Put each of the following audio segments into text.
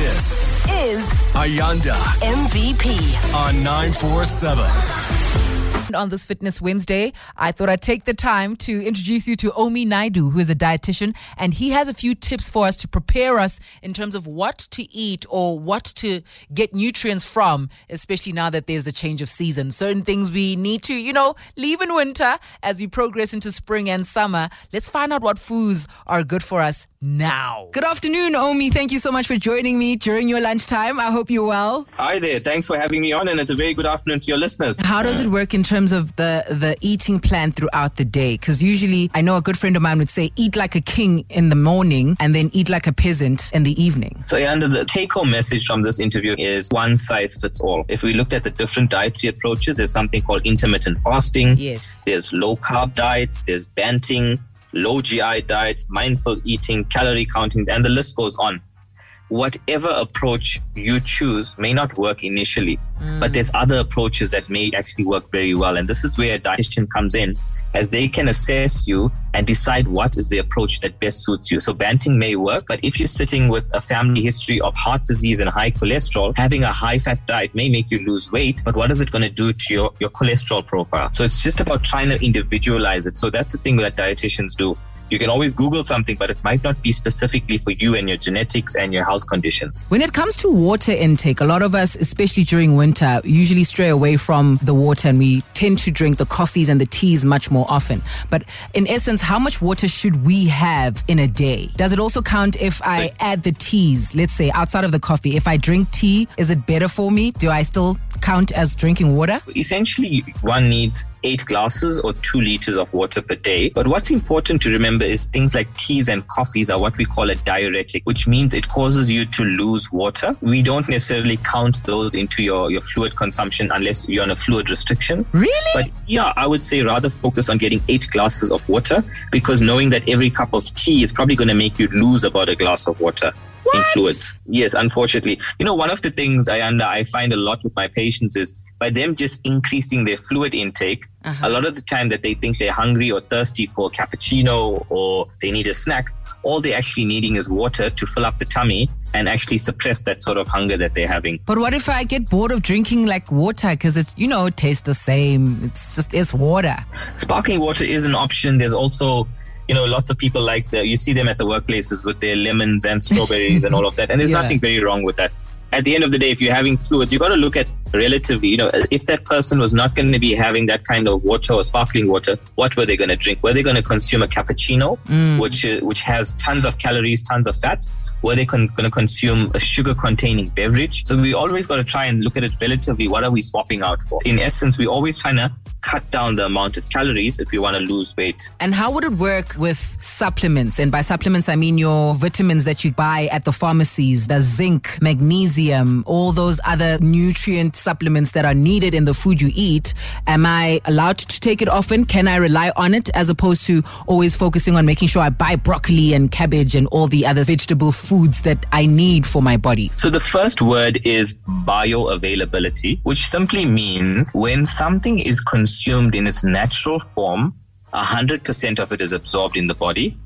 This is Ayanda MVP. on 947. On this Fitness Wednesday, I thought I'd take the time to introduce you to Omi Naidu, who is a dietitian, and he has a few tips for us to prepare us in terms of what to eat or what to get nutrients from, especially now that there's a change of season. Certain things we need to, you know, leave in winter as we progress into spring and summer. Let's find out what foods are good for us now. Good afternoon, Omi. Thank you so much for joining me during your lunchtime. I hope you're well. Hi there. Thanks for having me on, and it's a very good afternoon to your listeners. How does it work in terms of the the eating plan throughout the day? Because usually, I know a good friend of mine would say, "Eat like a king in the morning, and then eat like a peasant in the evening." So, under the take-home message from this interview is one size fits all. If we looked at the different dietary approaches, there's something called intermittent fasting. Yes. There's low carb diets. There's banting, low GI diets, mindful eating, calorie counting, and the list goes on. Whatever approach you choose may not work initially, but there's other approaches that may actually work very well. And this is where a dietitian comes in, as they can assess you and decide what is the approach that best suits you. So banting may work, but if you're sitting with a family history of heart disease and high cholesterol, having a high fat diet may make you lose weight, but what is it going to do to your, your cholesterol profile? So it's just about trying to individualize it. So that's the thing that dietitians do. You can always Google something, but it might not be specifically for you and your genetics and your health conditions. When it comes to water intake, a lot of us, especially during winter, usually stray away from the water and we tend to drink the coffees and the teas much more often. But in essence, how much water should we have in a day? Does it also count if I add the teas, let's say outside of the coffee? If I drink tea, is it better for me? Do I still count as drinking water? Essentially, one needs eight glasses or two liters of water per day. But what's important to remember is things like teas and coffees are what we call a diuretic, which means it causes you to lose water. We don't necessarily count those into your, your fluid consumption unless you're on a fluid restriction. Really? But yeah, I would say rather focus on getting eight glasses of water because knowing that every cup of tea is probably going to make you lose about a glass of water. In What? fluids. Yes, unfortunately. You know, one of the things I under I find a lot with my patients is by them just increasing their fluid intake, Uh-huh. a lot of the time that they think they're hungry or thirsty for a cappuccino or they need a snack, all they're actually needing is water to fill up the tummy and actually suppress that sort of hunger that they're having. But what if I get bored of drinking like water because it's, you know, it tastes the same? It's just, it's water. Sparkling water is an option. There's also you know, lots of people like the, you see them at the workplaces with their lemons and strawberries and all of that. And there's Yeah. nothing very wrong with that. At the end of the day, if you're having fluids, you've got to look at relatively, you know, if that person was not going to be having that kind of water or sparkling water, what were they going to drink? Were they going to consume a cappuccino, which uh, which has tons of calories, tons of fat? Were they con- going to consume a sugar-containing beverage? So we always got to try and look at it relatively. What are we swapping out for? In essence, we always trying to cut down the amount of calories if you want to lose weight. And how would it work with supplements? And by supplements, I mean your vitamins that you buy at the pharmacies, the zinc, magnesium, all those other nutrient supplements that are needed in the food you eat. Am I allowed to take it often? Can I rely on it as opposed to always focusing on making sure I buy broccoli and cabbage and all the other vegetable foods that I need for my body? So the first word is bioavailability, which simply means when something is consumed in its natural form, 100% of it is absorbed in the body.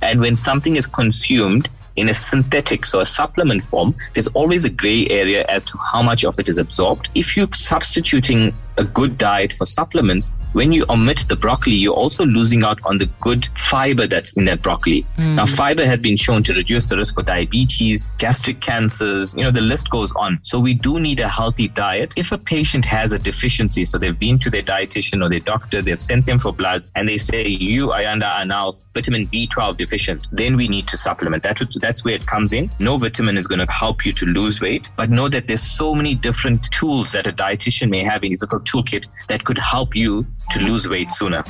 And when something is consumed in a synthetic, so a supplement form, there's always a gray area as to how much of it is absorbed. If you're substituting a good diet for supplements, when you omit the broccoli, you're also losing out on the good fiber that's in that broccoli. Hmm. Now, fiber has been shown to reduce the risk for diabetes, gastric cancers, you know, the list goes on. So we do need a healthy diet. If a patient has a deficiency, so they've been to their dietitian or their doctor, they've sent them for bloods, and they say, you, Ayanda, are now vitamin B12 deficient, then we need to supplement. That, that's where it comes in. No vitamin is going to help you to lose weight, but know that there's so many different tools that a dietitian may have in his little toolkit that could help you to lose weight sooner.